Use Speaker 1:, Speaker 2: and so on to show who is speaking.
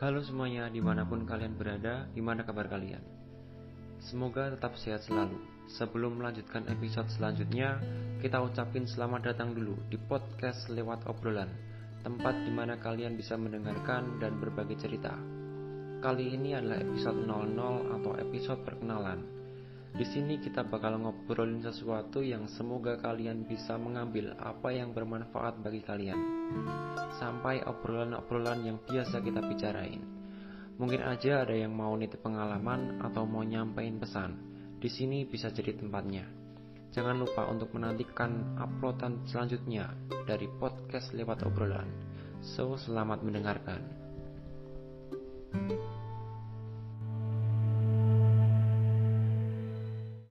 Speaker 1: Halo semuanya, di mana pun kalian berada, gimana kabar kalian? Semoga tetap sehat selalu. Sebelum melanjutkan episode selanjutnya, kita ucapin selamat datang dulu di podcast lewat obrolan, tempat di mana kalian bisa mendengarkan dan berbagi cerita. Kali ini adalah episode 00 atau episode perkenalan. Di sini kita bakal ngobrolin sesuatu yang semoga kalian bisa mengambil apa yang bermanfaat bagi kalian. Sampai obrolan-obrolan yang biasa kita bicarain. Mungkin aja ada yang mau nitip pengalaman atau mau nyampein pesan. Di sini bisa jadi tempatnya. Jangan lupa untuk menantikan uploadan selanjutnya dari podcast lewat obrolan. So, selamat mendengarkan.